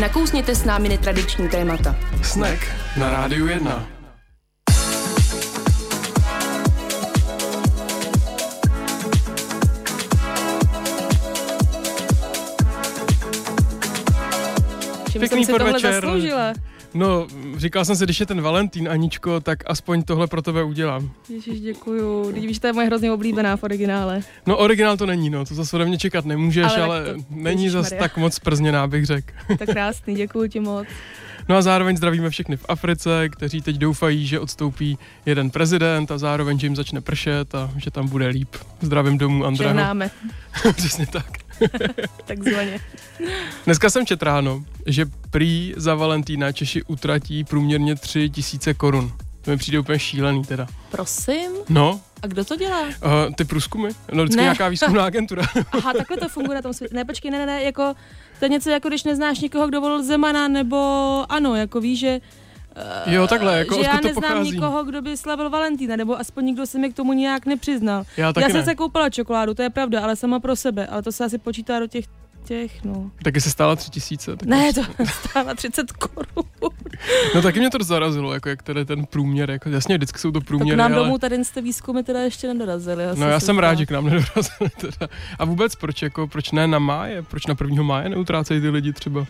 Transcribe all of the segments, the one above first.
Nakousněte s námi netradiční témata. Snack na Rádiu 1. Čím Pěkný jsem si tohle podvečer. zasloužila? No, říkal jsem si, když je ten Valentín, Aničko, tak aspoň tohle pro tebe udělám. Ježíš, děkuju. Teď víš, to je moje hrozně oblíbená v originále. No, originál to není, no, to zase ode mě čekat nemůžeš, Ale ale, to- není zas tak moc przněná, bych řekl. Tak krásný, děkuju ti moc. No a zároveň zdravíme všechny v Africe, kteří teď doufají, že odstoupí jeden prezident a zároveň, že jim začne pršet a že tam bude líp. Zdravím domů Andreho. Přesně tak. takzvaně. Dneska jsem četl ráno, že prý za Valentína Češi utratí průměrně 3 tisíce korun. To mi přijde úplně šílený teda. Prosím? No, A kdo to dělá? uh, ty průzkumy? No vždycky Ne. nějaká výzkumná agentura. Aha, takhle to funguje na tom světě. Ne, počkej, ne, ne, ne, jako, to je něco jako když neznáš někoho, kdo volil Zemana, nebo ano, jako víš, že Jo, takhle, jako že já neznám pochází. nikoho, kdo by slavil Valentína, nebo aspoň nikdo se mi k tomu nějak nepřiznal. Já taky já jsem ne. se koupila čokoládu, to je pravda, ale sama pro sebe, ale to se asi počítá do těch, těch, no. Taky se stála tři tisíce. Tak Ne, to stála 30 korun. No taky mě to zarazilo, jako jak tady ten průměr, jako jasně vždycky jsou to Tak průměry, k nám ale... domů tady té výzkumy teda ještě nedorazili. No já jsem rád, že k nám nedorazili teda. A vůbec proč, jako, proč ne na máje? Proč na prvního máje neutrácejí ty lidi třeba?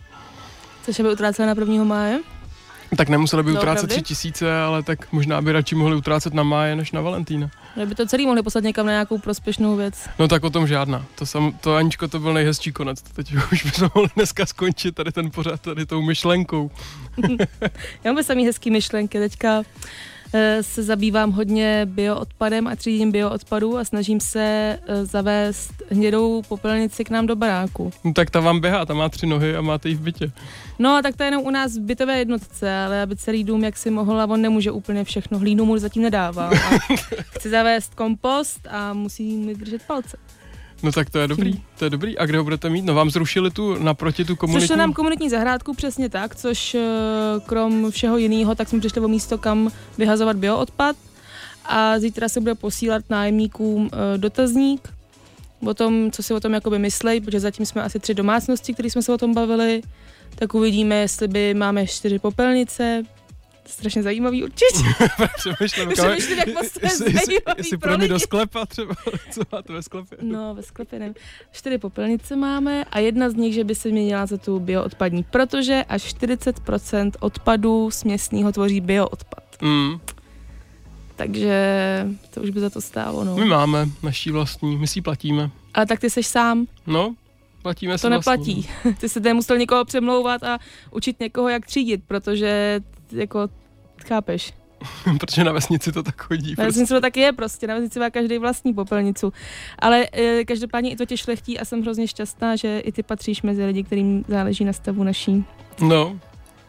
Což by utrácela na 1. máje? Tak nemuseli by utrácet Doopravdy? tři tisíce, ale tak možná by radši mohli utrácet na máje než na Valentína. Že by to celý mohli poslat někam na nějakou prospěšnou věc. No tak o tom žádná. To, sam, to Aničko, to byl nejhezčí konec. Teď už bychom mohli dneska skončit tady ten pořád tady tou myšlenkou. Já mám samý hezký myšlenky. Teďka se zabývám hodně bioodpadem a třídím bioodpadů a snažím se eh, zavést hnědou popelnici k nám do baráku. No, tak ta vám běhá, ta má tři nohy a máte ji v bytě. No a tak to je jenom u nás v bytové jednotce, ale aby celý dům jak si mohl a on nemůže úplně všechno. Hlínu mu zatím nedává. Chci zavést kompost a musí mi držet palce. No tak to je dobrý, to je dobrý. A kde ho budete mít? No vám zrušili tu naproti tu Což komunitu. je nám komunitní zahrádku přesně tak, což eh, krom všeho jiného, tak jsme přišli o místo, kam vyhazovat bioodpad a zítra se bude posílat nájemníkům eh, dotazník o tom, co si o tom jakoby myslej, protože zatím jsme asi tři domácnosti, které jsme se o tom bavili, tak uvidíme, jestli by máme čtyři popelnice, strašně zajímavý určitě. Přemýšlím, Přemýšlím, jak moc to je zajímavý jestli pro mě do lidi. sklepa třeba, co máte ve sklepě. No, ve sklepě nevím. Čtyři popelnice máme a jedna z nich, že by se měnila za tu bioodpadní, protože až 40% odpadu směsného tvoří bioodpad. Mm, Takže to už by za to stálo, no. my máme naší vlastní, my si platíme. Ale tak ty seš sám, No, platíme si to vlastní. neplatí. Ty se musel někoho přemlouvat a učit někoho, jak třídit, protože jako chápeš. Protože na vesnici to tak chodí. Na Prostě. vesnici to tak je prostě, na vesnici má každý vlastní popelnicu. Ale e, každopádně i to tě šlechtí a jsem hrozně šťastná, že i ty patříš mezi lidi, kterým záleží na stavu naší. No,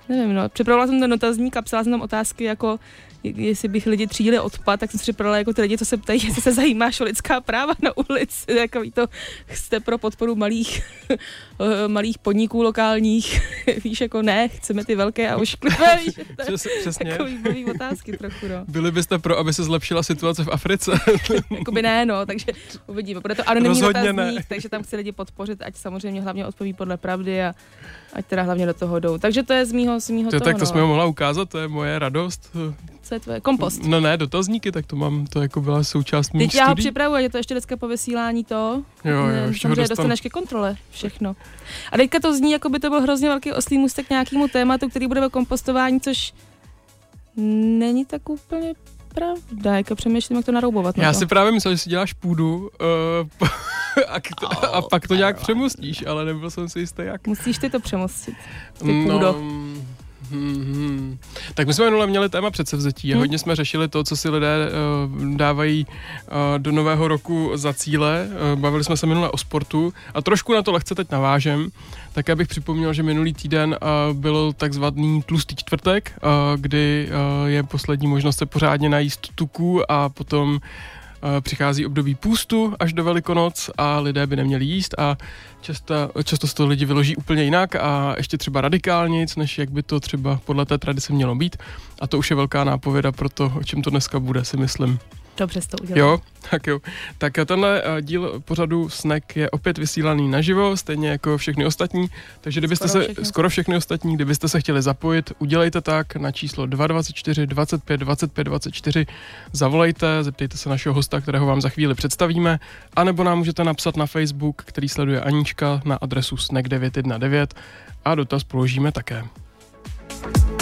Nevím, no. Připravila jsem ten dotazník a psala jsem tam otázky jako, jestli bych lidi třídili odpad, tak jsem si připravila jako ty lidi, co se ptají, jestli se zajímáš o lidská práva na ulici, takový to, jste pro podporu malých, eh, malých podniků lokálních, víš, jako ne, chceme ty velké a ošklivé, víš, přes, přesně. takový otázky trochu, no. Byli byste pro, aby se zlepšila situace v Africe? Jakoby ne, no, takže uvidíme. Bude to anonymní Rozhodně ne. dotazník, takže tam chci lidi podpořit, ať samozřejmě hlavně odpoví podle pravdy a ať teda hlavně do toho jdou. Takže to je z mýho, z mýho To, toho, tak to no. jsme ho mohla ukázat, to je moje radost. Co je tvoje? Kompost. No ne, dotazníky, tak to mám, to jako byla součást mých Teď já ho studií. připravuji, je to ještě dneska po vysílání to. Jo, jo, Samozřejmě dostaneš ke kontrole všechno. A teďka to zní, jako by to byl hrozně velký oslý můstek k nějakému tématu, který bude o kompostování, což není tak úplně pravda. Jako přemýšlím, jak to naroubovat. na Já to. si právě myslel, že si děláš půdu uh, a, k- a pak to nějak přemostíš, ale nebyl jsem si jistý jak. Musíš ty to přemostit. Ty půdo. hm, hm. Tak my jsme minule měli téma předsevzetí a Hm. hodně jsme řešili to, co si lidé uh, dávají uh, do nového roku za cíle. Uh, bavili jsme se minule o sportu a trošku na to lehce teď navážem. Tak já bych připomněl, že minulý týden uh, byl takzvaný tlustý čtvrtek, uh, kdy uh, je poslední možnost se pořádně najíst tuků a potom Uh, přichází období půstu až do Velikonoc a lidé by neměli jíst a často, často to lidi vyloží úplně jinak a ještě třeba radikálnic, než jak by to třeba podle té tradice mělo být. A to už je velká nápověda pro to, o čem to dneska bude, si myslím. Dobře, to udělám. Jo, tak jo. Tak tenhle uh, díl pořadu Snack je opět vysílaný naživo, stejně jako všechny ostatní, takže kdybyste Skoro se, všechny. skoro všechny ostatní, kdybyste se chtěli zapojit, udělejte tak na číslo 224 25 25 24, zavolejte, zeptejte se našeho hosta, kterého vám za chvíli představíme, anebo nám můžete napsat na Facebook, který sleduje Anička na adresu snack919 a dotaz položíme také. Uh,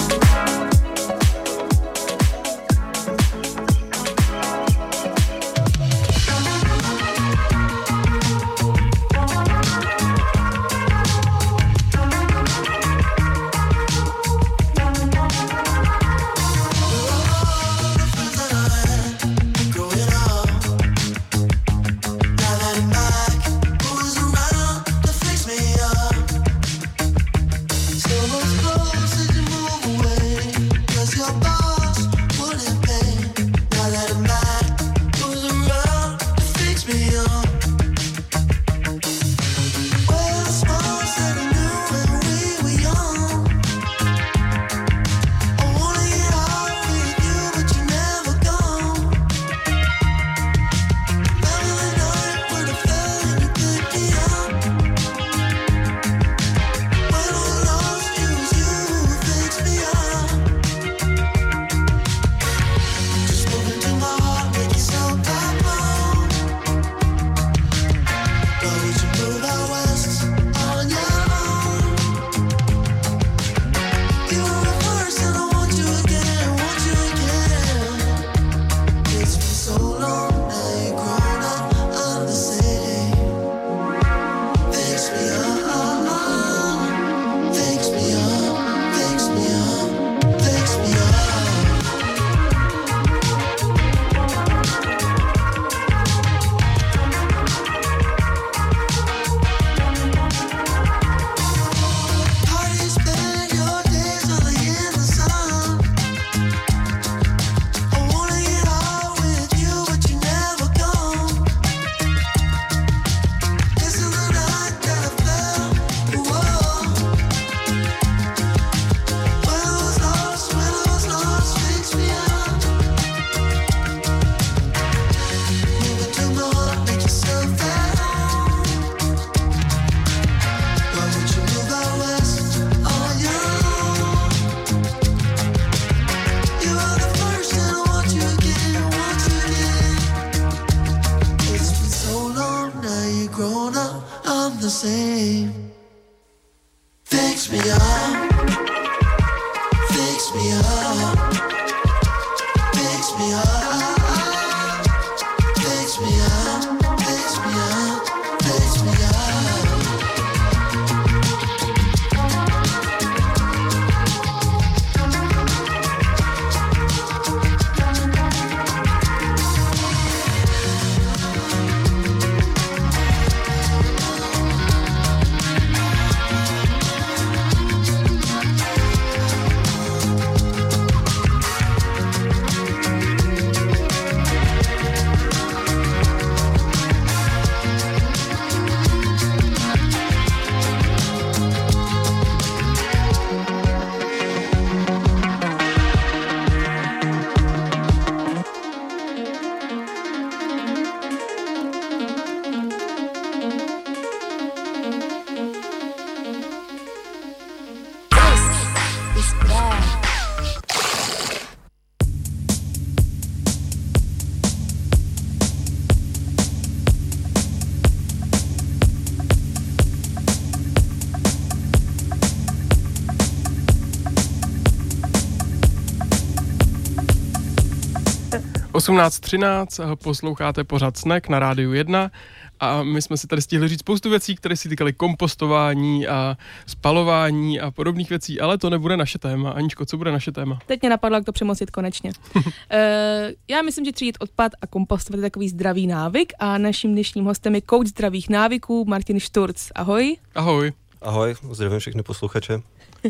18.13, posloucháte pořád Snack na rádiu 1 a my jsme si tady stihli říct spoustu věcí, které si týkaly kompostování a spalování a podobných věcí, ale to nebude naše téma. Aničko, co bude naše téma? Teď mě napadlo, jak to přemostit konečně. uh, já myslím, že třídit odpad a kompostovat je takový zdravý návyk a naším dnešním hostem je coach zdravých návyků Martin Šturc. Ahoj. Ahoj. Ahoj, zdravím všechny posluchače.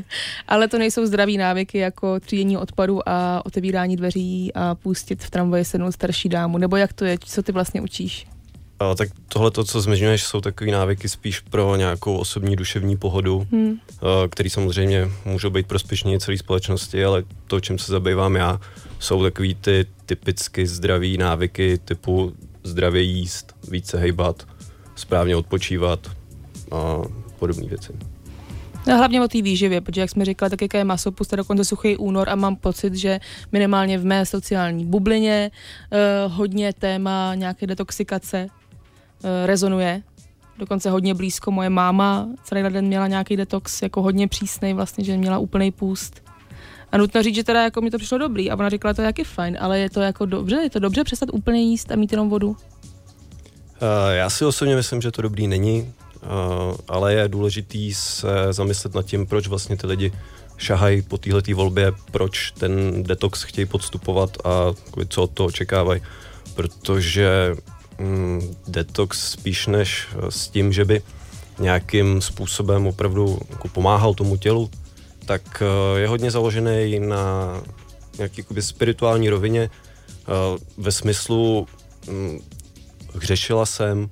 Ale to nejsou zdraví návyky jako třídění odpadu a otevírání dveří a pustit v tramvaji sednout starší dámu. Nebo jak to je, co ty vlastně učíš? A tak tohle, to, co zmiňuješ, jsou takové návyky spíš pro nějakou osobní duševní pohodu, hmm. který samozřejmě můžou být prospěšní celé společnosti, ale to, čím se zabývám já, jsou takový ty typicky zdraví návyky typu zdravě jíst, více hejbat, správně odpočívat a podobné věci. No, hlavně o té výživě, protože jak jsme říkali, tak jaké je maso, puste dokonce suchý únor a mám pocit, že minimálně v mé sociální bublině uh, hodně téma nějaké detoxikace uh, rezonuje. Dokonce hodně blízko moje máma celý den měla nějaký detox, jako hodně přísnej vlastně, že měla úplný půst. A nutno říct, že teda jako mi to přišlo dobrý a ona říkala, to je jaký fajn, ale je to jako dobře, je to dobře přestat úplně jíst a mít jenom vodu? Uh, já si osobně myslím, že to dobrý není. Eh, ale je důležitý se zamyslet nad tím, proč vlastně ty lidi šahají po této volbě, proč ten detox chtějí podstupovat a co od toho očekávají. Protože mm, detox spíš než eh, s tím, že by nějakým způsobem opravdu jako pomáhal tomu tělu, tak eh, je hodně založený na jakoby, spirituální rovině ve smyslu mm, hřešila jsem,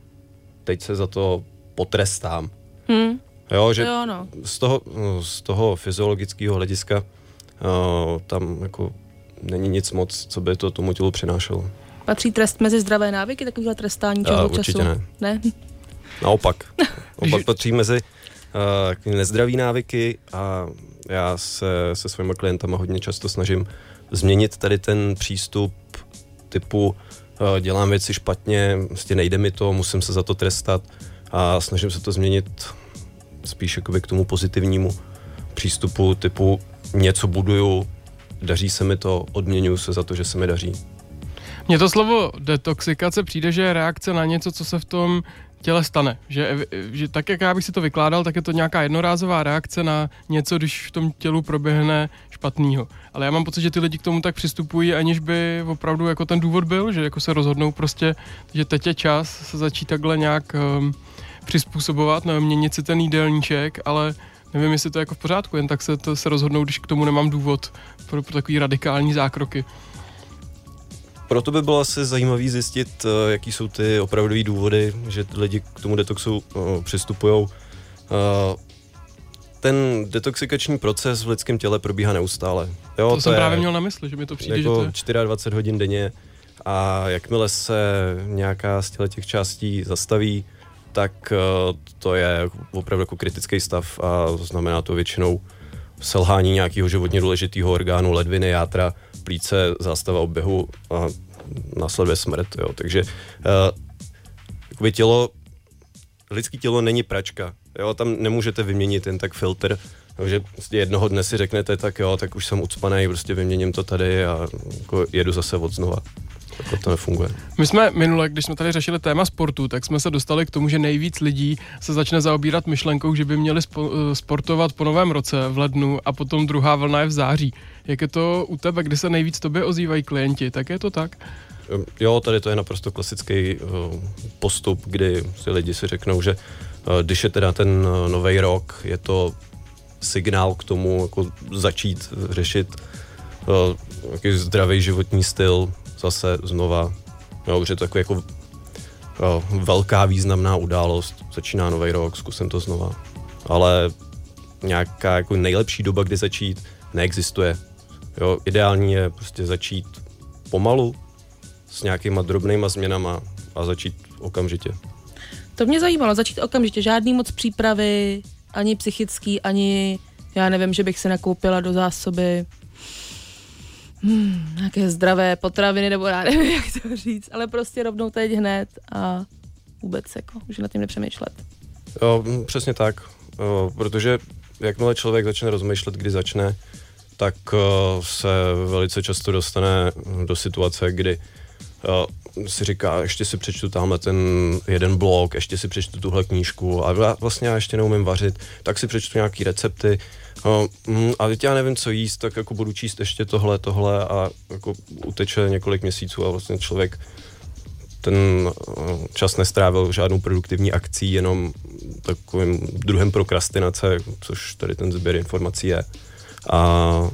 teď se za to potrestám. Hmm. Jo, že jo, no. z, toho, z toho fyziologického hlediska uh, tam jako není nic moc, co by to tomu tělu přinášelo. Patří trest mezi zdravé návyky, takovýhle trestání času? Uh, určitě ne. ne? Naopak. Naopak patří mezi uh, nezdraví návyky a já se se svými klientama hodně často snažím změnit tady ten přístup typu uh, dělám věci špatně, prostě nejde mi to, musím se za to trestat a snažím se to změnit spíš jakoby k tomu pozitivnímu přístupu typu něco buduju, daří se mi to, odměňuju se za to, že se mi daří. Mně to slovo detoxikace přijde, že je reakce na něco, co se v tom těle stane. Že, že tak, jak já bych si to vykládal, tak je to nějaká jednorázová reakce na něco, když v tom tělu proběhne špatného. Ale já mám pocit, že ty lidi k tomu tak přistupují, aniž by opravdu jako ten důvod byl, že jako se rozhodnou prostě, že teď je čas se začít takhle nějak um, přizpůsobovat, nevím, měnit si ten jídelníček, ale nevím, jestli to je jako v pořádku, jen tak se, to se rozhodnou, když k tomu nemám důvod pro, pro takový radikální zákroky. Proto by bylo asi zajímavé zjistit, eh, jaký jsou ty opravdové důvody, že lidi k tomu detoxu uh, přistupují. Uh, ten detoxikační proces v lidském těle probíhá neustále. Jo, to, to jsem je právě měl na mysli, že mi to přijde, jako že to je... 24 hodin denně a jakmile se nějaká z těch částí zastaví, tak uh, to je opravdu jako kritický stav a znamená to většinou selhání nějakého životně důležitého orgánu, ledviny, játra, plíce, zástava oběhu a následuje smrt. Jo. Takže uh, tělo, lidský tělo není pračka. Jo, tam nemůžete vyměnit jen tak filtr, takže prostě jednoho dne si řeknete, tak jo, tak už jsem ucpaný, prostě vyměním to tady a jako jedu zase od znova. Takhle to nefunguje. My jsme minule, když jsme tady řešili téma sportu, tak jsme se dostali k tomu, že nejvíc lidí se začne zaobírat myšlenkou, že by měli spo, eh, sportovat po novém roce v lednu a potom druhá vlna je v září. Jak je to u tebe, kdy se nejvíc tobě ozývají klienti, tak je to tak? Jo, tady to je naprosto klasický uh, postup, kdy si lidi si řeknou, že uh, když je teda ten nový rok, je to signál k tomu jako začít řešit uh, zdravý životní styl, zase znova, jo, už je to takový jako jo, velká významná událost, začíná nový rok, zkusím to znova. Ale nějaká jako nejlepší doba, kdy začít, neexistuje. Jo, ideální je prostě začít pomalu, s nějakýma drobnýma změnama a začít okamžitě. To mě zajímalo, začít okamžitě, žádný moc přípravy, ani psychický, ani já nevím, že bych se nakoupila do zásoby hmm, nějaké zdravé potraviny, nebo já nevím, jak to říct, ale prostě rovnou teď hned a vůbec jako, už na tím nepřemýšlet. Jo, přesně tak, jo, protože jakmile člověk začne rozmýšlet, kdy začne, tak se velice často dostane do situace, kdy si říká, ještě si přečtu tamhle ten jeden blog, ještě si přečtu tuhle knížku a vlastně já ještě neumím vařit, tak si přečtu nějaký recepty No, mm, a teď já nevím, co jíst, tak jako budu číst ještě tohle, tohle a jako uteče několik měsíců a vlastně člověk ten eh, čas nestrávil žádnou produktivní akcí, jenom takovým druhem prokrastinace, což tady ten sběr informací je. A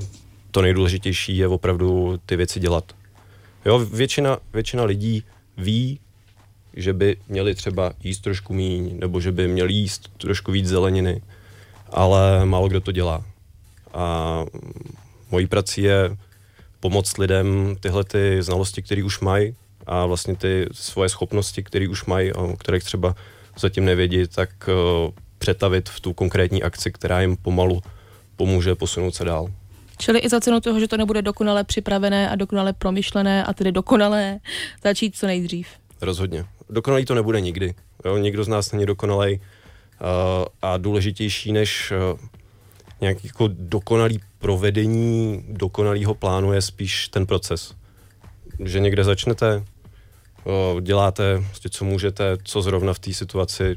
to nejdůležitější je opravdu ty věci dělat. Jo, většina, většina lidí ví, že by měli třeba jíst trošku míň, nebo že by měli jíst trošku víc zeleniny, ale málo kdo to dělá. A mojí prací je pomoct lidem tyhle ty znalosti, které už mají a vlastně ty svoje schopnosti, které už mají, o kterých třeba zatím nevědí, tak uh, přetavit v tu konkrétní akci, která jim pomalu pomůže posunout se dál. Čili i za cenu toho, že to nebude dokonale připravené a dokonale promyšlené a tedy dokonalé, začít co nejdřív. Rozhodně. Dokonalý to nebude nikdy. Jo? Nikdo z nás není dokonalý uh, a důležitější než uh, nějaký jako dokonalý provedení dokonalého plánu je spíš ten proces. Že někde začnete, uh, děláte, prostě co můžete, co zrovna v té situaci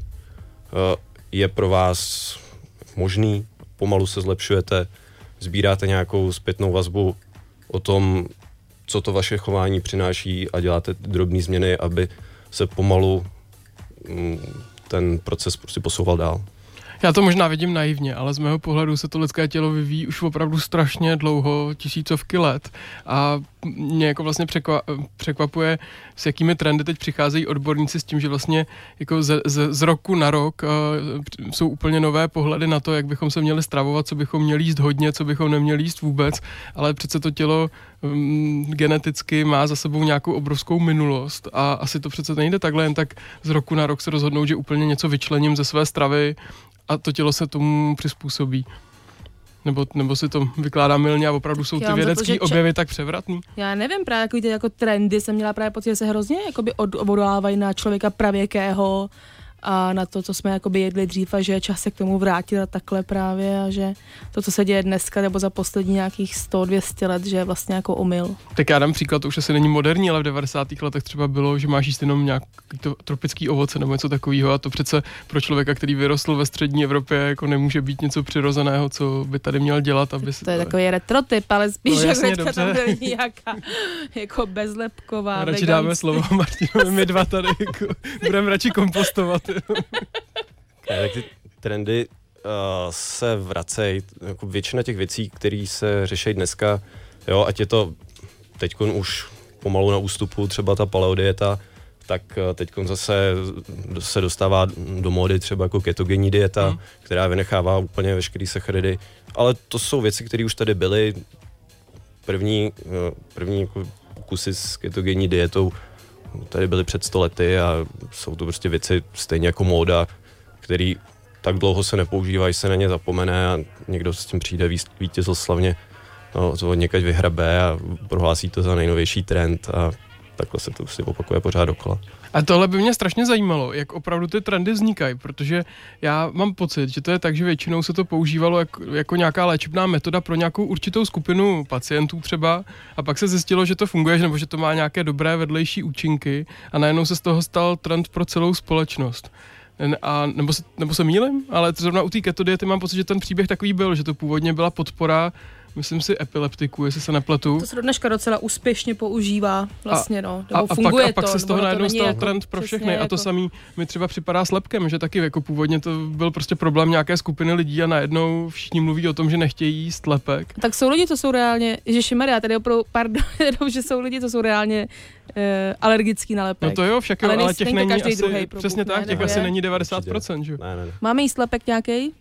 je pro vás možný, pomalu se zlepšujete, sbíráte nějakou zpětnou vazbu o tom, co to vaše chování přináší a děláte drobné změny, aby se pomalu mm, ten proces prostě posouval dál. Já to možná vidím naivně, ale z mého pohledu se to lidské tělo vyvíjí už opravdu strašně dlouho, tisícovky let. A mě jako vlastně překvapuje, s jakými trendy teď přicházejí odborníci s tím, že vlastně jako z, z, z roku na rok uh, jsou úplně nové pohledy na to, jak bychom se měli stravovat, co bychom měli jíst hodně, co bychom neměli jíst vůbec, ale přece to tělo um, geneticky má za sebou nějakou obrovskou minulost a asi to přece nejde takhle jen tak z roku na rok se rozhodnout, že úplně něco vyčlením ze své stravy a to tělo se tomu přizpůsobí. Nebo, nebo si to vykládá milně a opravdu jsou ty vědecké objevy tak převratný? Já nevím, právě jako ty jako trendy jsem měla právě pocit, že se hrozně jakoby odvolávají na člověka pravěkého, a na to, co jsme jakoby jedli dřív a že je čas se k tomu vrátit a takhle právě a že to, co se děje dneska nebo za poslední nějakých 100-200 let, že je vlastně jako omyl. Tak já dám příklad, to už asi není moderní, ale v 90. letech třeba bylo, že máš jíst jenom nějaký to tropický ovoce nebo něco takového a to přece pro člověka, který vyrostl ve střední Evropě, jako nemůže být něco přirozeného, co by tady měl dělat, aby To je takový retrotyp, ale spíš no, jasně, jako tam byl nějaká jako bezlepková. Radši dáme slovo Martinovi, my dva tady jako, budeme radši kompostovat tak ty trendy uh, se vracejí, jako většina těch věcí, které se řeší dneska, jo, ať je to teď už pomalu na ústupu třeba ta paleodieta, tak uh, teď zase se dostává do módy třeba jako ketogenní dieta, hmm. která vynechává úplně veškerý sacharidy, ale to jsou věci, které už tady byly. První, uh, první jako kusy s ketogenní dietou tady byly před stolety a jsou to prostě věci stejně jako móda, který tak dlouho se nepoužívají, se na ně zapomene a někdo s tím přijde vítězil slavně, no, to někať vyhrabe a prohlásí to za nejnovější trend a takhle se to prostě opakuje pořád dokola. A tohle by mě strašně zajímalo, jak opravdu ty trendy vznikají, protože já mám pocit, že to je tak, že většinou se to používalo jako, jako nějaká léčebná metoda pro nějakou určitou skupinu pacientů třeba a pak se zjistilo, že to funguje, nebo že to má nějaké dobré vedlejší účinky a najednou se z toho stal trend pro celou společnost. A, nebo, se, nebo se mýlim, ale zrovna u té keto diety mám pocit, že ten příběh takový byl, že to původně byla podpora myslím si epileptiku, jestli se nepletu. To se do dneška docela úspěšně používá vlastně, no. A, a, funguje pak, a pak to, se z toho najednou stal jako trend pro všechny. Jako... A to jako- samý mi třeba připadá s lepkem, že taky jako původně to byl prostě problém nějaké skupiny lidí a najednou všichni mluví o tom, že nechtějí jíst lepek. Tak jsou lidi, co jsou reálně, Ježiši Maria, tady opravdu, pardon, že jsou lidi, co jsou reálně uh, alergický na lepek. No to jo, však jo, ale, ale těch není, není asi, druhý přesně tak, těch asi není 90%, že? Ne, ne, ne. Máme jíst lepek nějaký?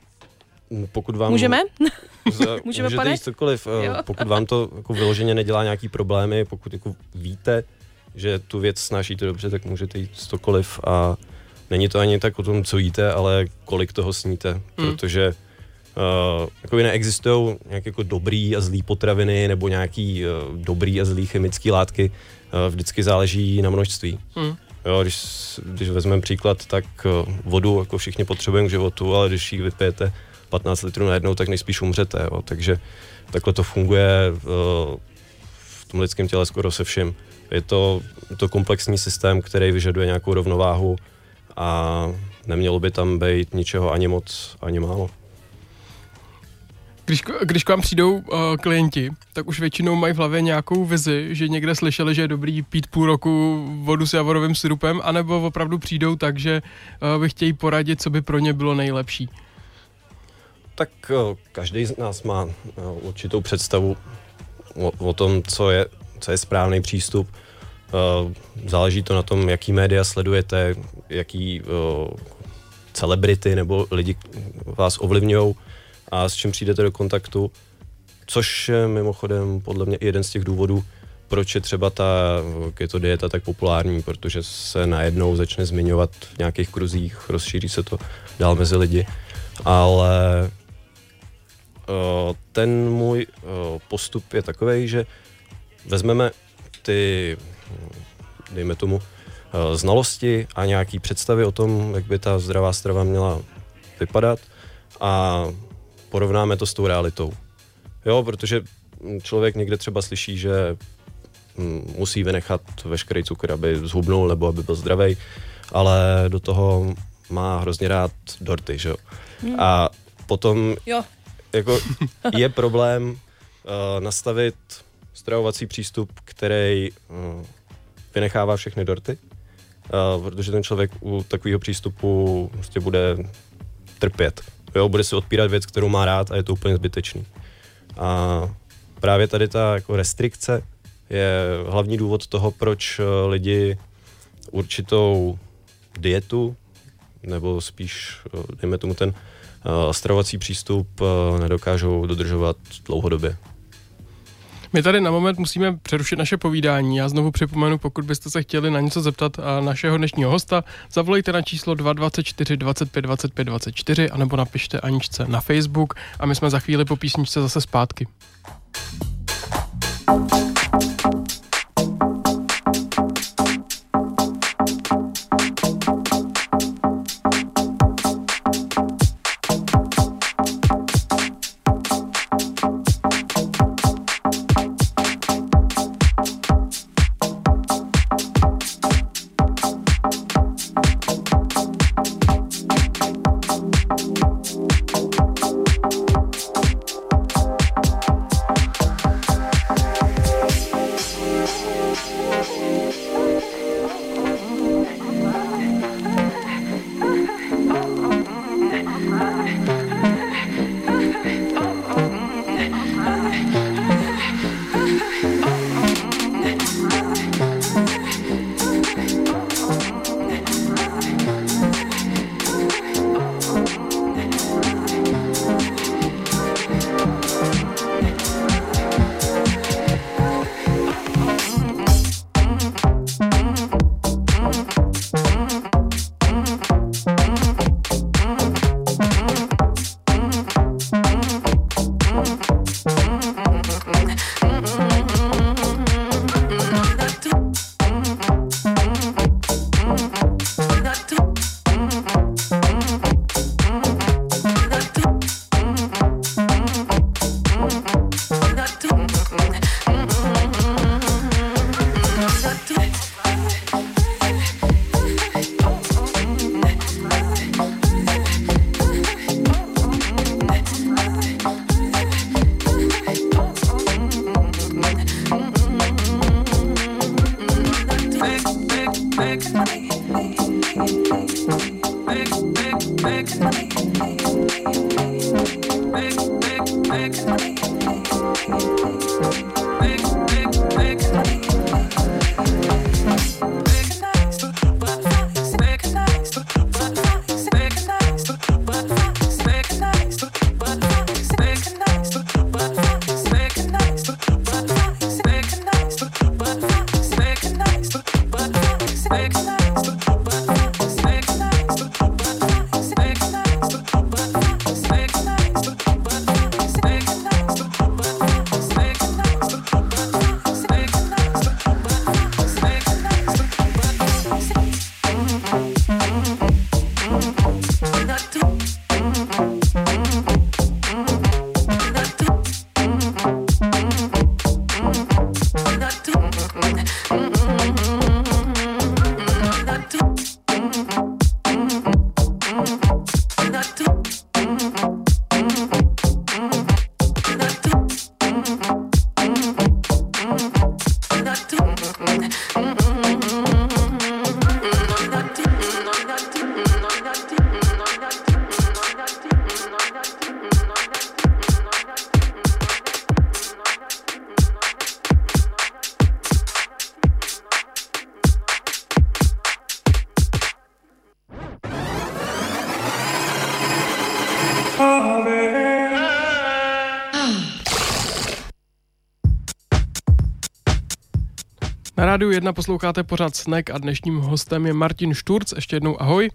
pokud vám... Můžeme? Můžeme, můžete pane? jíst cokoliv, eh, jo. pokud vám to jako vyloženě nedělá nějaký problémy, pokud jako víte, že tu věc snášíte dobře, tak můžete jít cokoliv a není to ani tak o tom, co jíte, ale kolik toho sníte, mm. protože uh, jako neexistují nějaké jako dobrý a zlý potraviny nebo nějaký uh, dobrý a zlý chemické látky, uh, vždycky záleží na množství. Mm. Jo, když, když vezmeme příklad, tak uh, vodu jako všichni potřebujeme k životu, ale když ji vypijete 15 litrů najednou, tak nejspíš umřete. Jo. Takže takhle to funguje uh, v tom lidském těle skoro se vším. Je to, to komplexní systém, který vyžaduje nějakou rovnováhu a nemělo by tam být ničeho ani moc, ani málo. Když, když k vám přijdou uh, klienti, tak už většinou mají v hlavě nějakou vizi, že někde slyšeli, že je dobrý pít půl roku vodu s javorovým syrupem, anebo opravdu přijdou tak, že uh, by chtějí poradit, co by pro ně bylo nejlepší tak eh, každý z nás má eh, určitou představu o, o tom, co je, co je správný přístup. Uh, záleží to na tom, jaký média sledujete, jaký celebrity nebo lidi vás ovlivňují a s čím přijdete do kontaktu, což je mimochodem podle mě jeden z těch důvodů, proč je třeba ta keto dieta tak populární, protože se najednou začne zmiňovat v nějakých kruzích, rozšíří se to dál mezi lidi, ale ten můj uh, postup je takový, že vezmeme ty, dejme tomu, uh, znalosti a nějaký představy o tom, jak by ta zdravá strava měla vypadat a porovnáme to s tou realitou. Jo, protože člověk někde třeba slyší, že mm, musí vynechat veškerý cukr, aby zhubnul nebo aby byl zdravý, ale do toho má hrozně rád dorty, že jo. Hmm. A potom Jo, jako je problém uh, nastavit stravovací přístup, který uh, vynechává všechny dorty, uh, protože ten člověk u takového přístupu prostě bude trpět. Jo, bude si odpírat věc, kterou má rád a je to úplně zbytečný. A právě tady ta jako restrikce je hlavní důvod toho, proč eh, lidi určitou dietu, nebo spíš, eh, dejme tomu ten uh, stravovací přístup, uh, nedokážou dodržovat dlouhodobě. My tady na moment musíme přerušit naše povídání. Já znovu připomenu, pokud byste se chtěli na něco zeptat a našeho dnešního hosta, zavolejte na číslo 224 25 25 24 anebo napište Aničce na Facebook a my jsme za chvíli po písničce zase zpátky. Na rádiu 1 posloucháte pořád Snack a dnešním hostem je Martin Šturc. Ještě jednou ahoj.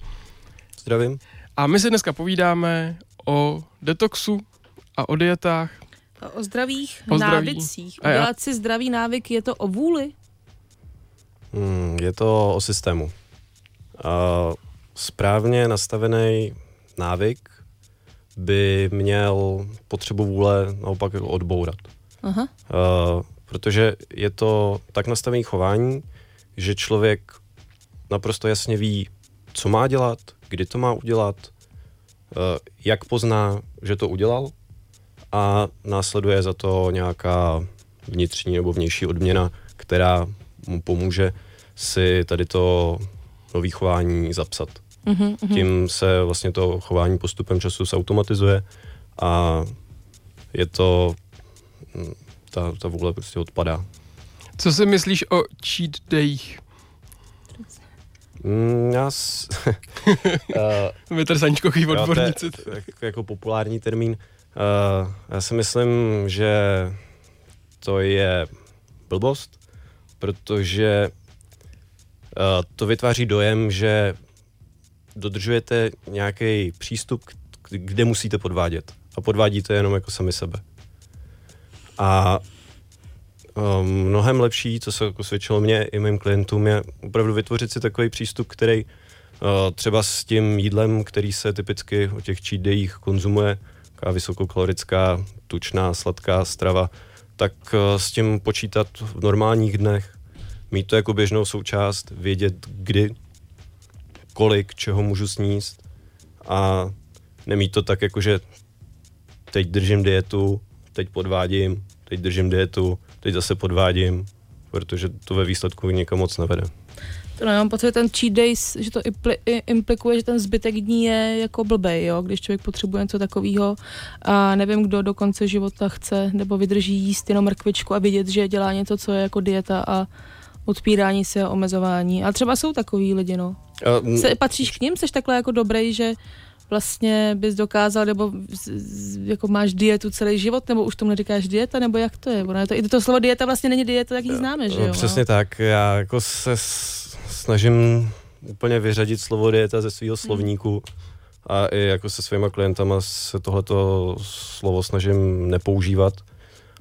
Zdravím. A my si dneska povídáme o detoxu a o dietách. O zdravých O zdraví. návicích. A já- Udělat si zdravý návyk, je to o vůli? Hmm, je to o systému. Uh, správně nastavený návyk by měl potřebu vůle naopak jako odbourat. Aha. Uh, protože je to tak nastavený chování, že člověk naprosto jasně ví, co má dělat, kdy to má udělat, uh, jak pozná, že to udělal a následuje za to nějaká vnitřní nebo vnější odměna, která mu pomůže si tady to nový chování zapsat. Mhm, mhm. Tím se vlastně to chování postupem času zautomatizuje a je to, mm, ta, ta vůle prostě odpadá. Co si myslíš o cheat dayích? Mm, já s, uh, Vy tady Saničkoví jo, to je odborníci. jako, jako populární termín. Uh, já si myslím, že to je blbost, protože uh, to vytváří dojem, že dodržujete nějaký přístup, kde musíte podvádět. A podvádíte jenom jako sami sebe. A um, mnohem lepší, co se jako svědčilo mě i mým klientům, je opravdu vytvořit si takový přístup, který uh, třeba s tím jídlem, který se typicky o těch cheat dayích konzumuje, taková vysokokalorická, tučná, sladká strava, tak uh, s tím počítat v normálních dnech, mít to jako běžnou součást, vědět kdy, kolik, čeho můžu sníst a nemít to tak jako, že teď držím dietu, teď podvádím, teď držím dietu, teď zase podvádím, protože to ve výsledku nikam moc nevede. To no, já mám pocit, že ten cheat days, že to implikuje, že ten zbytek dní je jako blbej, jo? když člověk potřebuje něco takového a nevím, kdo do konce života chce nebo vydrží jíst jenom mrkvičku a vidět, že dělá něco, co je jako dieta a odpírání se a omezování. A třeba jsou takový lidi, no. A, Se, patříš k ním? Jsi takhle jako dobrý, že vlastně bys dokázal, nebo z, z, jako máš dietu celý život, nebo už tomu neříkáš dieta, nebo jak to je? Ono je to, i to slovo dieta vlastně není dieta, jak ji známe, že jo? No, přesně tak. Já jako se snažím úplně vyřadit slovo dieta ze svého slovníku a i jako se svýma klientama se tohleto slovo snažím nepoužívat.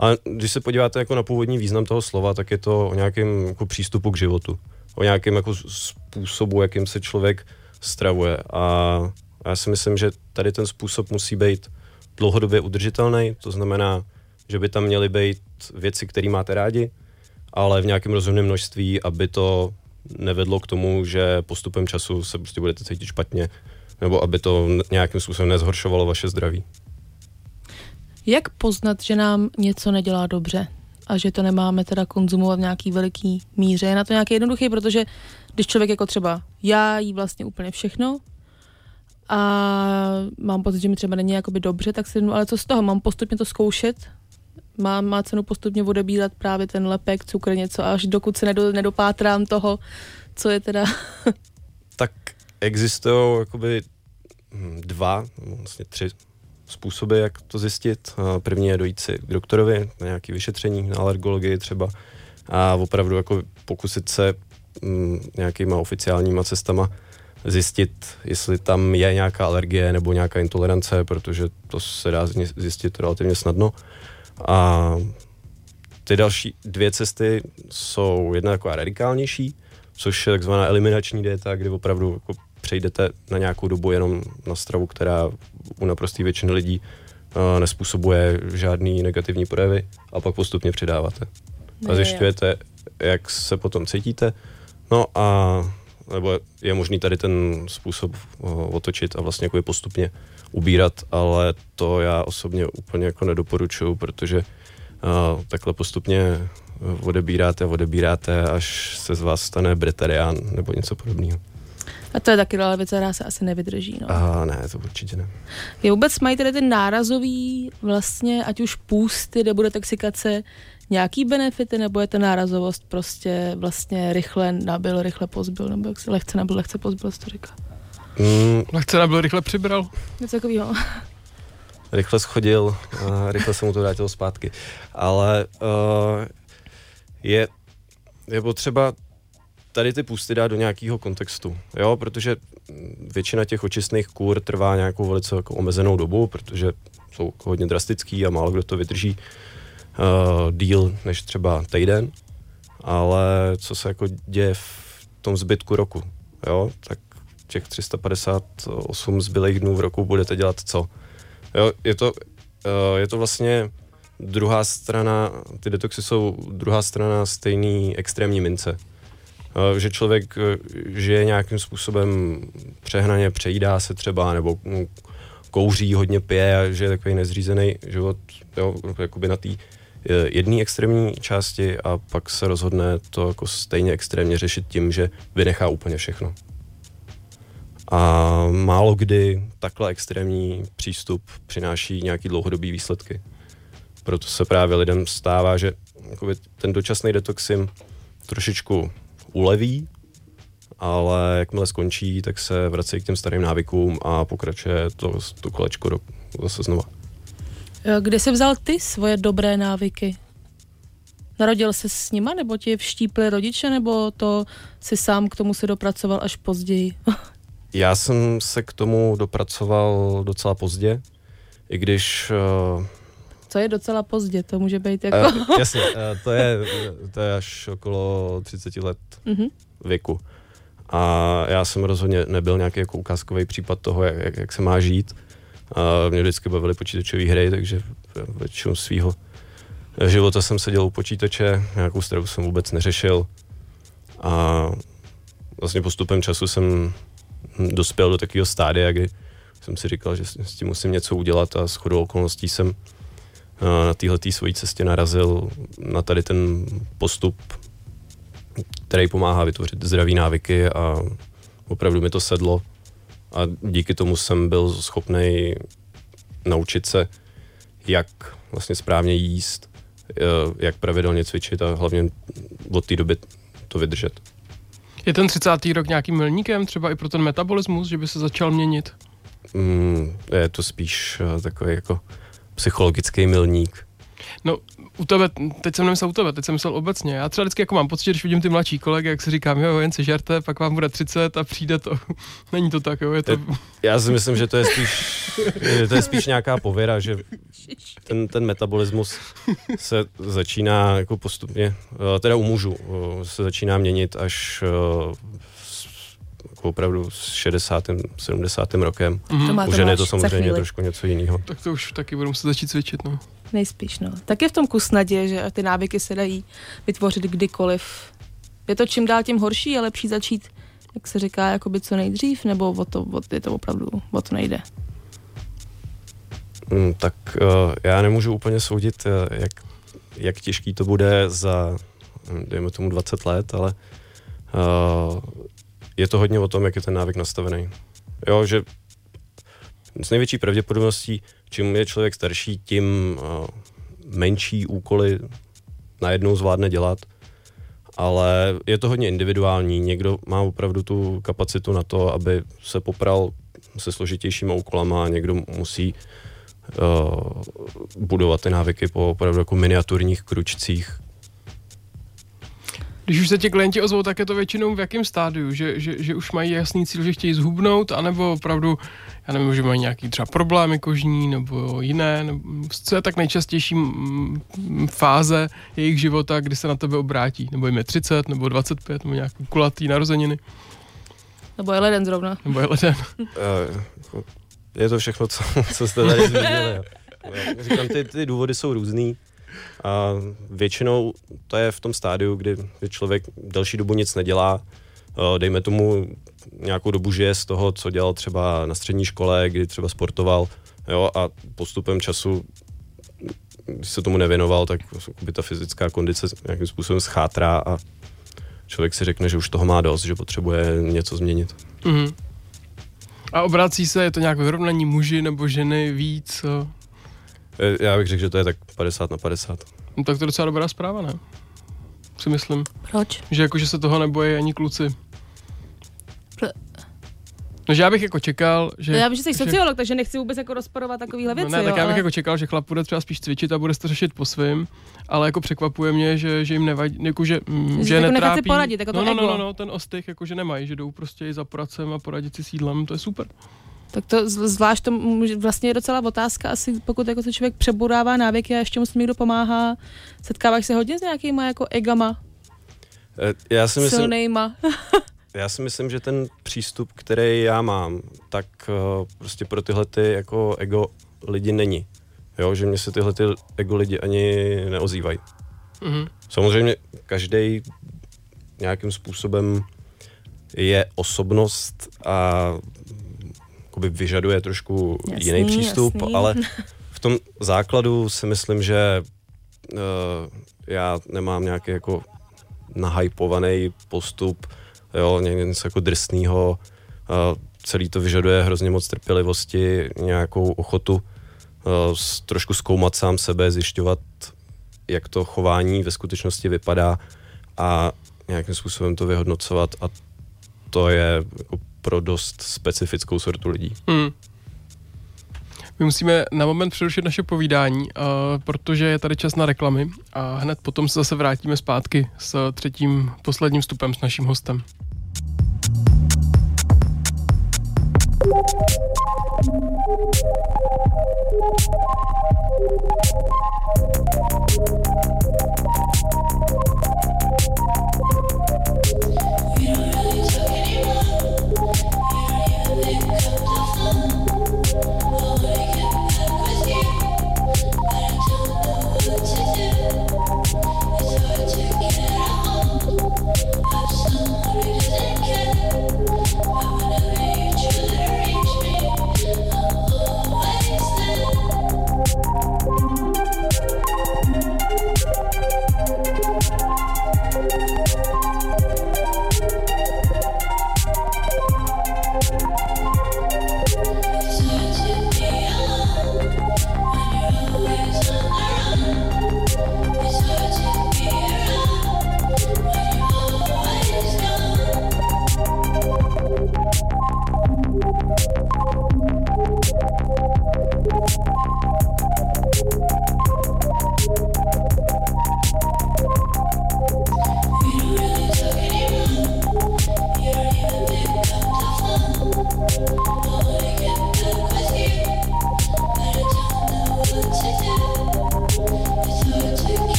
A když se podíváte jako na původní význam toho slova, tak je to o nějakém jako přístupu k životu. O nějakém jako způsobu, jakým se člověk stravuje. A já si myslím, že tady ten způsob musí být dlouhodobě udržitelný, to znamená, že by tam měly být věci, které máte rádi, ale v nějakém rozumném množství, aby to nevedlo k tomu, že postupem času se prostě budete cítit špatně, nebo aby to nějakým způsobem nezhoršovalo vaše zdraví. Jak poznat, že nám něco nedělá dobře a že to nemáme teda konzumovat v nějaký veliký míře? Je na to nějaký jednoduchý, protože když člověk jako třeba já jí vlastně úplně všechno a mám pocit, že mi třeba není jakoby dobře, tak si řeknu, ale co z toho? Mám postupně to zkoušet? Má, má cenu postupně odebírat právě ten lepek, cukr, něco, až dokud se nedo, nedopátrám toho, co je teda... Tak existují jakoby dva, vlastně tři způsoby, jak to zjistit. A První je dojít si k doktorovi na nějaké vyšetření, na alergologii třeba a opravdu jako pokusit se hm, nějakýma oficiálníma cestama zjistit, jestli tam je nějaká alergie nebo nějaká intolerance, protože to se dá zjistit relativně snadno. A ty další dvě cesty jsou jedna taková radikálnější, což je takzvaná eliminační dieta, kdy opravdu jako přejdete na nějakou dobu jenom na stravu, která u naprosté většiny lidí uh, nespůsobuje žádný negativní projevy a pak postupně přidáváte. A zjišťujete, jak se potom cítíte. No a nebo je možný tady ten způsob uh, otočit a vlastně jako postupně ubírat, ale to já osobně úplně jako nedoporučuju, protože uh, takhle postupně odebíráte, odebíráte, až se z vás stane bretarián nebo něco podobného. A to je taky ale věc, která se asi nevydrží. No. A ne, to určitě ne. Je vůbec mají tady ten nárazový vlastně, ať už půsty nebo detoxikace, nějaký benefity, nebo je ta nárazovost prostě vlastně rychle nabil, rychle pozbyl, nebo jak se lehce nabil, lehce pozbyl, se to říká. Mm, Lehce nabyl, rychle přibral. Něco takového. rychle schodil, a rychle se mu to vrátilo zpátky. Ale uh, je je potřeba tady ty pusty dát do nějakého kontextu, jo, protože většina těch očistných kůr trvá nějakou velice jako omezenou dobu, protože jsou jako hodně drastický a málo kdo to vydrží uh, díl než třeba týden, ale co se jako děje v tom zbytku roku, jo, tak těch 358 zbylých dnů v roku budete dělat co? Jo, je to, uh, je to vlastně druhá strana, ty detoxy jsou druhá strana stejný extrémní mince. Uh, že člověk žije nějakým způsobem přehnaně, přejídá se třeba, nebo mm, kouří, hodně pije a že je takový nezřízený život, jo, jakoby na té jedné extrémní části a pak se rozhodne to jako stejně extrémně řešit tím, že vynechá úplně všechno. A málo kdy takhle extrémní přístup přináší nějaký dlouhodobý výsledky. Proto se právě lidem stává, že ten dočasný detox jim trošičku uleví, ale jakmile skončí, tak se vrací k těm starým návykům a pokračuje to, to kolečko do, zase znova. Kde jsi vzal ty svoje dobré návyky? Narodil se s nima, nebo ti vštípli rodiče, nebo to si sám k tomu se dopracoval až později? Já jsem se k tomu dopracoval docela pozdě, i když... Uh, Co je docela pozdě? To může být jako... Uh, jasně, uh, to, je, to je až okolo 30 let mm-hmm. věku. A já jsem rozhodně nebyl nějaký jako ukázkový případ toho, jak, jak se má žít. A mě vždycky bavily počítačové hry, takže většinu svého života jsem seděl u počítače, nějakou stravu jsem vůbec neřešil. A vlastně postupem času jsem dospěl do takového stádia, kdy jsem si říkal, že s tím musím něco udělat a s chodou okolností jsem na téhle svojí cestě narazil na tady ten postup, který pomáhá vytvořit zdraví návyky a opravdu mi to sedlo a díky tomu jsem byl schopný naučit se, jak vlastně správně jíst, eh, jak pravidelně cvičit a hlavně od té doby to vydržet. Je ten 30. rok nějakým milníkem třeba i pro ten metabolismus, že by se začal měnit? Mm, je to spíš uh, takový jako psychologický milník. No, u tebe, teď jsem nemyslel u tebe, teď jsem myslel obecně. Já třeba vždycky jako mám pocit, když vidím ty mladší kolegy, jak si říkám, jo, jen si žerte, pak vám bude 30 a přijde to. Není to tak, jo, je to... Já si myslím, že to je spíš, to je spíš nějaká pověra, že ten, ten metabolismus se začíná jako postupně, eh, teda u mužů, eh, se začíná měnit až eh, jako opravdu s 60. 70. rokem. Mm-hmm. U ženy je to samozřejmě trošku něco jiného. Tak to už taky budu muset začít cvičit, no. Nejspíš, no. Tak je v tom kus naděje, že ty návyky se dají vytvořit kdykoliv. Je to čím dál tím horší, a lepší začít, jak se říká, jakoby co nejdřív, nebo o to, o, je to opravdu, o to nejde? Hmm, tak uh, já nemůžu úplně soudit, uh, jak, jak těžký to bude za, hm, dejme tomu, 20 let, ale uh, je to hodně o tom, jak je ten návyk nastavený. Jo, že s největší pravděpodobností, čím je člověk starší, tím uh, menší úkoly najednou zvládne dělat, ale je to hodně individuální. Někdo má opravdu tu kapacitu na to, aby se popral se složitějšíma úkolama a někdo musí uh, budovat ty návyky po opravdu jako miniaturních kručcích, když už se ti klienti ozvou, tak je to většinou v jakém stádiu, že, že, že už mají jasný cíl, že chtějí zhubnout, anebo opravdu, já nevím, že mají nějaký třeba problémy kožní nebo jiné, nebo co je tak nejčastější fáze jejich života, kdy se na tebe obrátí, nebo jim je 30, nebo 25, nebo nějaký kulatý narozeniny. Nebo je leden zrovna. Nebo je leden. Eh, je to všechno, co, co jste tady zmínili. Říkám, ty, ty důvody jsou různý. A většinou to je v tom stádiu, kdy, kdy člověk delší dobu nic nedělá, dejme tomu nějakou dobu žije z toho, co dělal třeba na střední škole, kdy třeba sportoval, jo, a postupem času když se tomu nevěnoval, tak by ta fyzická kondice nějakým způsobem schátrá a člověk si řekne, že už toho má dost, že potřebuje něco změnit. Mm-hmm. A obrací se, je to nějak vyrovnaní muži nebo ženy víc? Eh, já bych řekl, že to je tak 50 na 50. No tak to je docela dobrá zpráva, ne? Si myslím. Proč? Že jakože se toho nebojí ani kluci. Pro... No, že já bych jako čekal, že... Já vím, že jsi sociolog, takže nechci vůbec jako rozporovat takovéhle věci. No ne, tak jo, já bych ale... jako čekal, že chlap bude třeba spíš cvičit a bude se to řešit po svým, ale jako překvapuje mě, že, že jim nevadí, jako že, mm, Že že jako netrápí. si poradit, jako to no, no, no, no, no, ten ostych, jako že nemají, že jdou prostě i za pracem a poradit si s jídlem, to je super. Tak to z- zvlášť to může- vlastně je docela otázka, asi pokud jako se člověk přeburává návyky a ještě mu někdo pomáhá, setkáváš se hodně s nějakýma jako egama, Eh, Já si myslím, silnejma. Já si myslím, že ten přístup, který já mám, tak uh, prostě pro tyhle ty jako ego lidi není. Jo, že mě se tyhle ty ego lidi ani neozývají. Mhm. Samozřejmě každý nějakým způsobem je osobnost a jakoby vyžaduje trošku Jasný, jiný přístup, jasný. ale v tom základu si myslím, že uh, já nemám nějaký jako nahypovaný postup, jo, ně- něco jako drsného. Celý to vyžaduje hrozně moc trpělivosti, nějakou ochotu trošku zkoumat sám sebe, zjišťovat, jak to chování ve skutečnosti vypadá a nějakým způsobem to vyhodnocovat a to je jako pro dost specifickou sortu lidí. Mm. My musíme na moment přerušit naše povídání, uh, protože je tady čas na reklamy a hned potom se zase vrátíme zpátky s třetím, posledním vstupem s naším hostem. Thank you.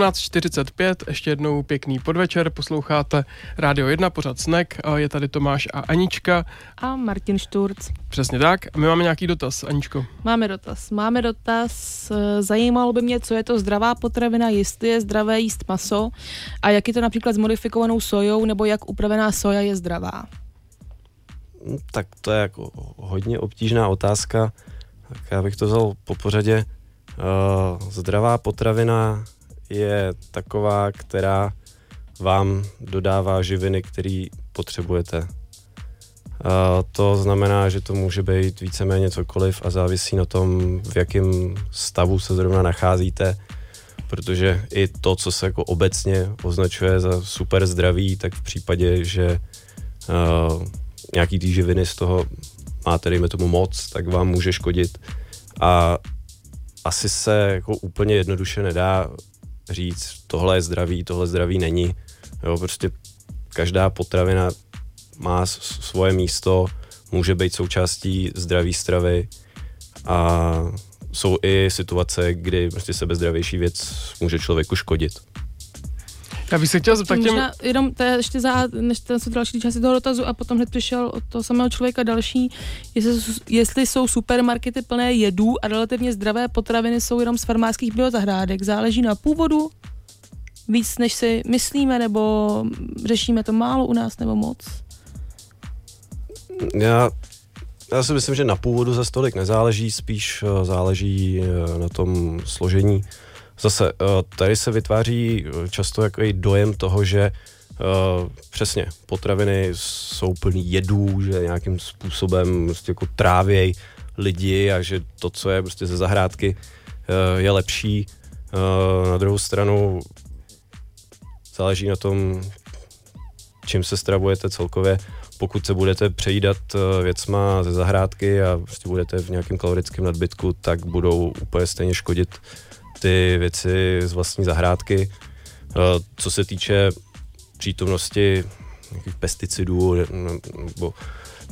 18.45, ještě jednou pěkný podvečer, posloucháte Rádio 1, pořád Snek, je tady Tomáš a Anička, A Martin Šturc. přesně tak. A my máme nějaký dotaz, Aničko. Máme dotaz. Máme dotaz. eh, Zajímalo by mě, co je to zdravá potravina, jestli je zdravé jíst maso a jak je to například s modifikovanou sojou, nebo jak upravená soja je zdravá. No, Tak to je jako hodně obtížná otázka. Tak já bych to vzal po pořadě. Uh, zdravá potravina je taková, která vám dodává živiny, které potřebujete. Uh, to znamená, že to může být víceméně cokoliv a závisí na tom, v jakém stavu se zrovna nacházíte, protože i to, co se jako obecně označuje za super zdraví, tak v případě, že uh, nějaký tý živiny z toho máte, dejme tomu moc, tak vám může škodit. A asi se jako úplně jednoduše nedá říct, tohle je zdraví, tohle zdraví není. Jo, prostě každá potravina má svoje místo, může být součástí zdraví stravy a jsou i situace, kdy prostě sebezdravější věc může člověku škodit. Já bych se chtěl zeptat těm... Možná jenom to je ještě za, než ten jsou další části toho dotazu a potom hned přišel od toho samého člověka další, jestli, jestli jsou supermarkety plné jedů a relativně zdravé potraviny jsou jenom z farmářských biozahrádek. Záleží na původu, víc než si myslíme, nebo řešíme to málo u nás, nebo moc? Já, já si myslím, že na původu za stolik nezáleží, spíš eh, záleží eh, na tom složení Zase, eh, tady se vytváří eh, často takový dojem toho, že Uh, přesně, potraviny jsou plný jedů, že nějakým způsobem prostě jako trávěj lidi a že to, co je prostě ze zahrádky, je lepší. Na druhou stranu záleží na tom, čím se stravujete celkově. Pokud se budete přejídat věcma ze zahrádky a prostě budete v nějakém kalorickém nadbytku, tak budou úplně stejně škodit ty věci z vlastní zahrádky. Eh, co se týče přítomnosti nějakých pesticidů nebo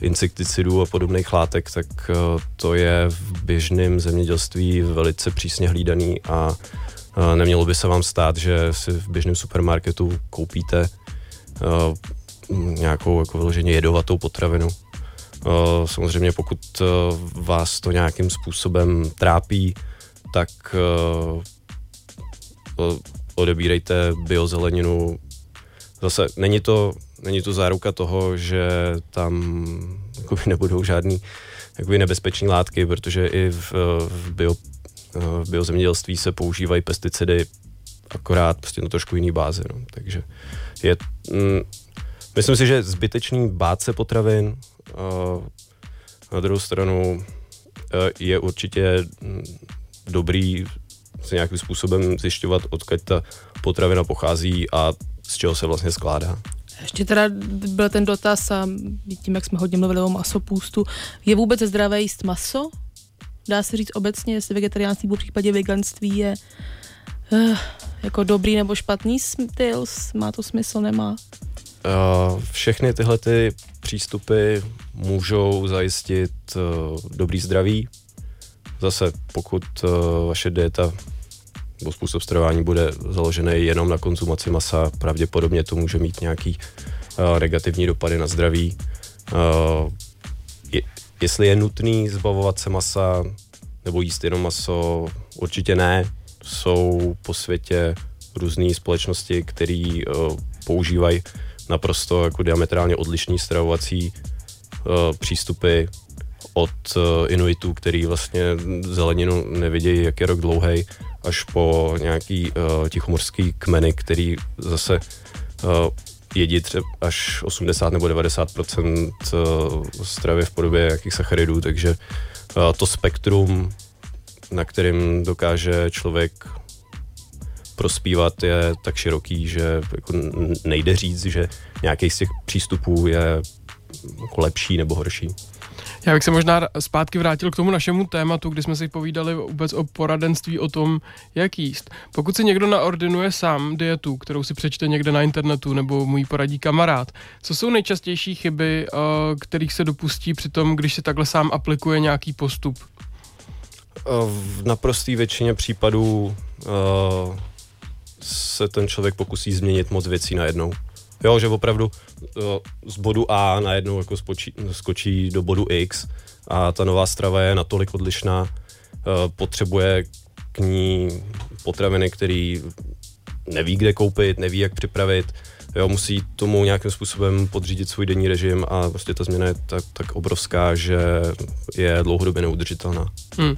insekticidů a podobných látek, tak eh, to je v běžném zemědělství velice přísně hlídaný a eh, nemělo by se vám stát, že si v běžném supermarketu koupíte nějakou jako vyloženě jedovatou potravinu. Samozřejmě pokud vás to nějakým způsobem trápí, tak uh, odebírejte biozeleninu. Zase není to, není to záruka toho, že tam jakoby, nebudou žádný jakoby, nebezpečné látky, protože i v, v, bio, v biozemědělství se používají pesticidy akorát prostě na trošku jiný bázi. No. Takže je, mm, myslím si, že zbytečný bát se potravin, uh, na druhou stranu je určitě dobrý se nějakým způsobem zjišťovat, odkud ta potravina pochází a z čeho se vlastně skládá. Ještě teda byl ten dotaz a tím, jak jsme hodně mluvili o masopůstu, je vůbec zdravé jíst maso? Dá se říct obecně, jestli vegetariánství v případě veganství je uh, jako dobrý nebo špatný styl, má to smysl, nemá? Uh, všechny tyhle ty přístupy můžou zajistit uh, dobrý zdraví, Zase, pokud uh, vaše dieta nebo způsob stravování bude založený jenom na konzumaci masa, pravděpodobně to může mít nějaký uh, negativní dopady na zdraví. Je, jestli je nutný zbavovat se masa nebo jíst jenom maso, určitě ne. Jsou po světě různé společnosti, které používají naprosto jako diametrálně odlišný stravovací přístupy od uh, Inuitů, který vlastně zeleninu nevidějí, jak je rok dlouhý, až po nějaký uh, tichomorský kmeny, který zase uh, jedí třeba až 80 nebo 90% stravy v podobě jakých sacharidů, takže uh, to spektrum, na kterým dokáže člověk prospívat, je tak široký, že jako nejde říct, že nějaký z těch přístupů je jako lepší nebo horší. Já bych se možná zpátky vrátil k tomu našemu tématu, kdy jsme si povídali vůbec o poradenství o tom, jak jíst. Pokud si někdo naordinuje sám dietu, kterou si přečte někde na internetu nebo můj poradí kamarád, co jsou nejčastější chyby, eh, kterých se dopustí při tom, když si takhle sám aplikuje nějaký postup? Eh, v naprosté většině případů uh, se ten člověk pokusí změnit moc věcí najednou. Jo, že opravdu z bodu A najednou jako spočí, skočí do bodu X a ta nová strava je natolik odlišná, potřebuje k ní potraviny, který neví, kde koupit, neví, jak připravit, jo, musí tomu nějakým způsobem podřídit svůj denní režim a prostě ta změna je tak, tak obrovská, že je dlouhodobě neudržitelná. Hmm.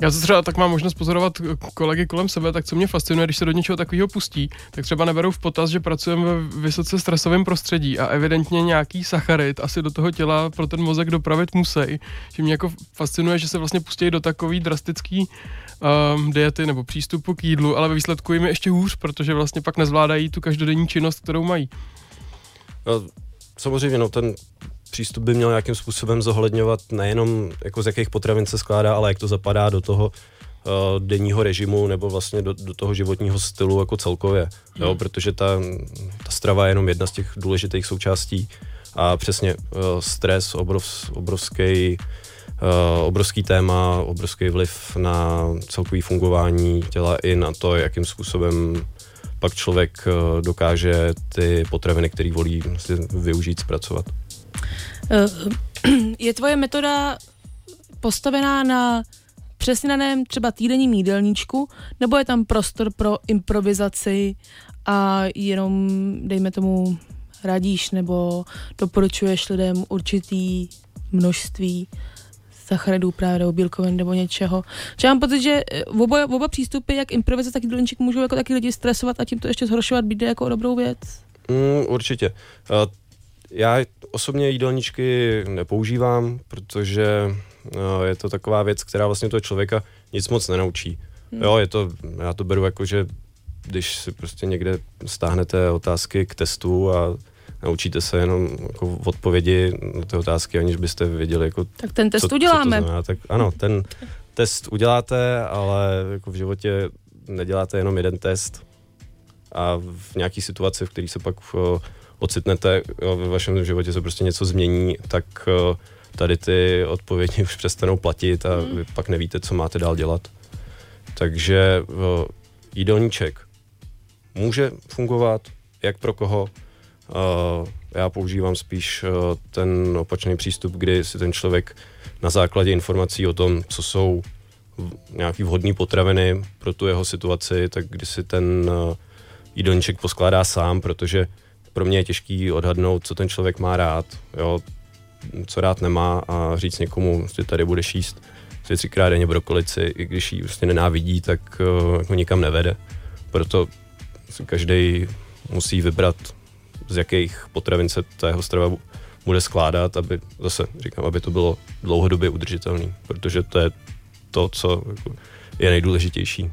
Já se třeba tak mám možnost pozorovat kolegy kolem sebe, tak co mě fascinuje, když se do něčeho takového pustí, tak třeba neberou v potaz, že pracujeme ve vysoce stresovém prostředí a evidentně nějaký sacharid asi do toho těla pro ten mozek dopravit musí. Že mě jako fascinuje, že se vlastně pustí do takový drastický um, diety nebo přístupu k jídlu, ale ve výsledku jim je ještě hůř, protože vlastně pak nezvládají tu každodenní činnost, kterou mají. No, samozřejmě, no ten přístup by měl nějakým způsobem zohledňovat nejenom jako z jakých potravin se skládá, ale jak to zapadá do toho uh, denního režimu nebo vlastně do, do toho životního stylu jako celkově, hmm. jo, protože ta, ta strava je jenom jedna z těch důležitých součástí a přesně uh, stres, obrov, obrovský Uh, obrovský téma, obrovský vliv na celkový fungování těla i na to, jakým způsobem pak člověk uh, dokáže ty potraviny, které volí, vlastně využít, zpracovat. Je tvoje metoda postavená na přesně daném třeba týdenním jídelníčku, nebo je tam prostor pro improvizaci a jenom, dejme tomu, radíš nebo doporučuješ lidem určitý množství sacharidů právě nebo bílkovin nebo něčeho. Že mám pocit, že oba, oba přístupy, jak improvizace, tak jídelníček, můžou jako taky lidi stresovat a tím to ještě zhoršovat, být jako dobrou věc. Mm, určitě. Uh, já osobně jídelníčky nepoužívám, protože uh, je to taková věc, která vlastně toho člověka nic moc nenaučí. Hmm. Jo, je to, já to beru jako, že když si prostě někde stáhnete otázky k testu a naučíte se jenom jako odpovědi na ty otázky, aniž byste věděli, jako, tak ten test co, uděláme. Co to tak ano, ten test uděláte, ale jako v životě neděláte jenom jeden test a v nějaký situaci, v který se pak ocitnete, ve vašem životě se prostě něco změní, tak tady ty odpovědi už přestanou platit a hmm. vy pak nevíte, co máte dál dělat. Takže jídelníček může fungovat, jak pro koho, Uh, já používám spíš uh, ten opačný přístup, kdy si ten člověk na základě informací o tom, co jsou nějaký vhodné potraviny pro tu jeho situaci, tak kdy si ten uh, jídelníček poskládá sám, protože pro mě je těžký odhadnout, co ten člověk má rád, jo, co rád nemá a říct někomu, že tady budeš jíst dvě, třikrát denně brokolici, i když ji vlastně nenávidí, tak uh, jako nikam nevede. Proto každý musí vybrat z jakých potravin se ta jeho strava bude skládat, aby zase říkám, aby to bylo dlouhodobě udržitelné, protože to je to, co jako je nejdůležitější.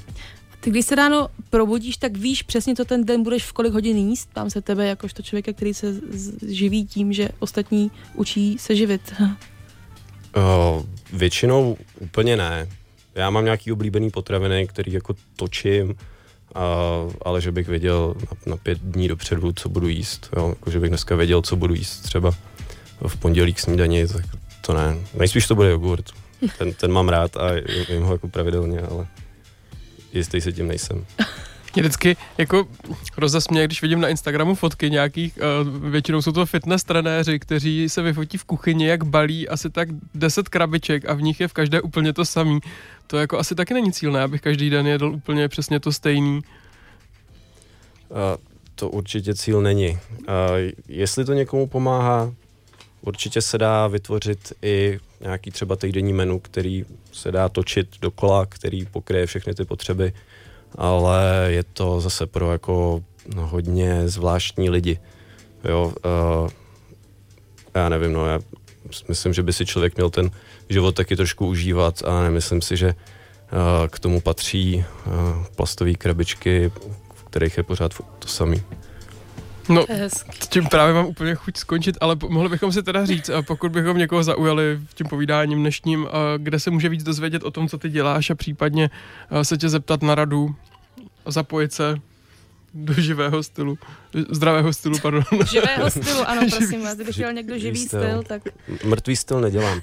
Ty když se ráno probudíš, tak víš přesně, co ten den budeš v kolik hodin jíst? Ptám se tebe jakožto člověka, který se živí tím, že ostatní učí se živit. Uh, většinou úplně ne. Já mám nějaký oblíbený potraviny, který jako točím, a, ale že bych věděl na, na pět dní dopředu, co budu jíst. Jo? Jako, že bych dneska věděl, co budu jíst třeba v pondělí k snídani, tak to ne. Nejspíš to bude jogurt. Ten, ten mám rád a jím ho jako pravidelně, ale jistý se tím nejsem. Mě vždycky jako rozesměje, když vidím na Instagramu fotky nějakých, uh, většinou jsou to fitness trenéři, kteří se vyfotí v kuchyni, jak balí asi tak 10 krabiček a v nich je v každé úplně to samý. To jako asi taky není cílné, abych každý den jedl úplně přesně to stejný. Uh, to určitě cíl není. Uh, jestli to někomu pomáhá, určitě se dá vytvořit i nějaký třeba týdenní menu, který se dá točit dokola, který pokryje všechny ty potřeby ale je to zase pro jako hodně zvláštní lidi. Jo, uh, já nevím, no, já myslím, že by si člověk měl ten život taky trošku užívat a nemyslím si, že uh, k tomu patří uh, plastové krabičky, v kterých je pořád to samý. No, tím právě mám úplně chuť skončit, ale mohli bychom si teda říct, pokud bychom někoho zaujali v tím povídáním dnešním, kde se může víc dozvědět o tom, co ty děláš a případně se tě zeptat na radu a zapojit se do živého stylu, zdravého stylu, pardon. Živého stylu, ano, prosím vás, kdyby chtěl někdo živý styl, styl, tak... Mrtvý styl nedělám,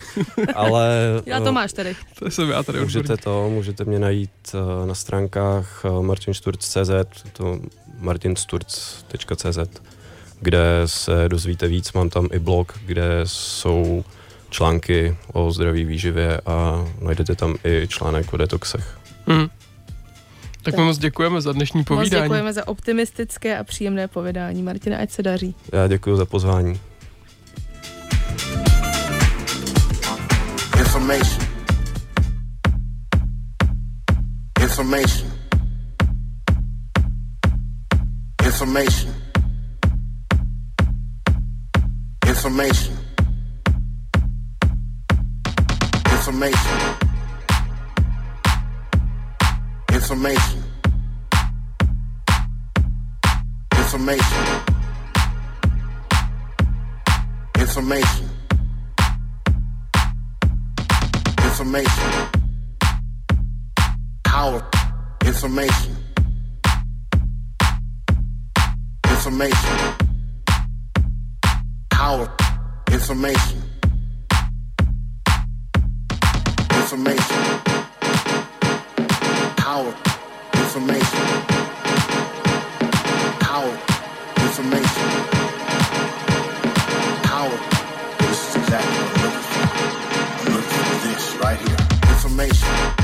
ale... Já to máš tady. To jsem já tady Můžete to, můžete mě najít eh, na stránkách eh, martinsturc.cz, to martinsturc.cz, kde se dozvíte víc, mám tam i blog, kde jsou články o zdraví výživě a najdete tam i článek o detoxech. Mm. Tak my moc děkujeme za dnešní povídání. Moc děkujeme za optimistické a příjemné povídání. Martina, ať se daří. Já děkuji za pozvání. Information. Information. Information. Information. Information. Information. Information. Information. Information. Power. Information. Information. Power. Information. Information. Power. Information. Power. Information. Power. This is exactly what I'm looking for. I'm looking for this right here. Information. Information.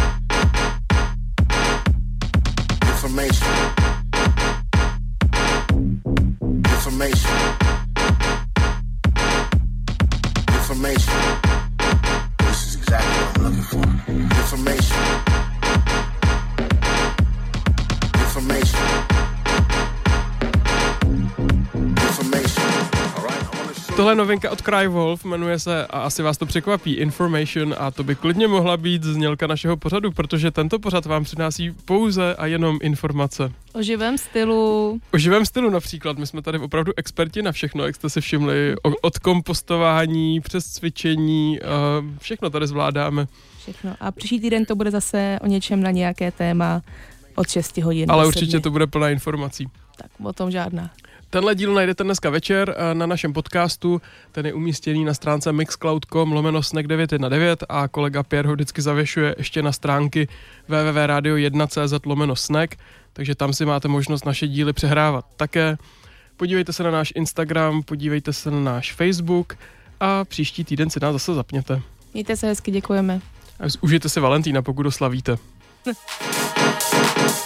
Tohle novinka od Crywolf, jmenuje se, a asi vás to překvapí, Information a to by klidně mohla být znělka našeho pořadu, protože tento pořad vám přináší pouze a jenom informace. O živém stylu, O živém stylu například, my jsme tady opravdu experti na všechno, jak jste si všimli, o, od kompostování přes cvičení, všechno tady zvládáme, všechno. A příští týden to bude zase o něčem na nějaké téma od 6 hodin. ale určitě to bude plná informací. Tak o tom žádná. Tenhle díl najdete dneska večer eh, na našem podcastu, ten je umístěný na stránce mixcloud.com lomeno snack 919 a kolega Pierre ho vždycky zavěšuje ještě na stránky www.radio1.cz lomeno snack, takže tam si máte možnost naše díly přehrávat také. Podívejte se na náš Instagram, podívejte se na náš Facebook a příští týden si nás zase zapněte. Mějte se hezky, děkujeme. A užijte si Valentína, pokud oslavíte. This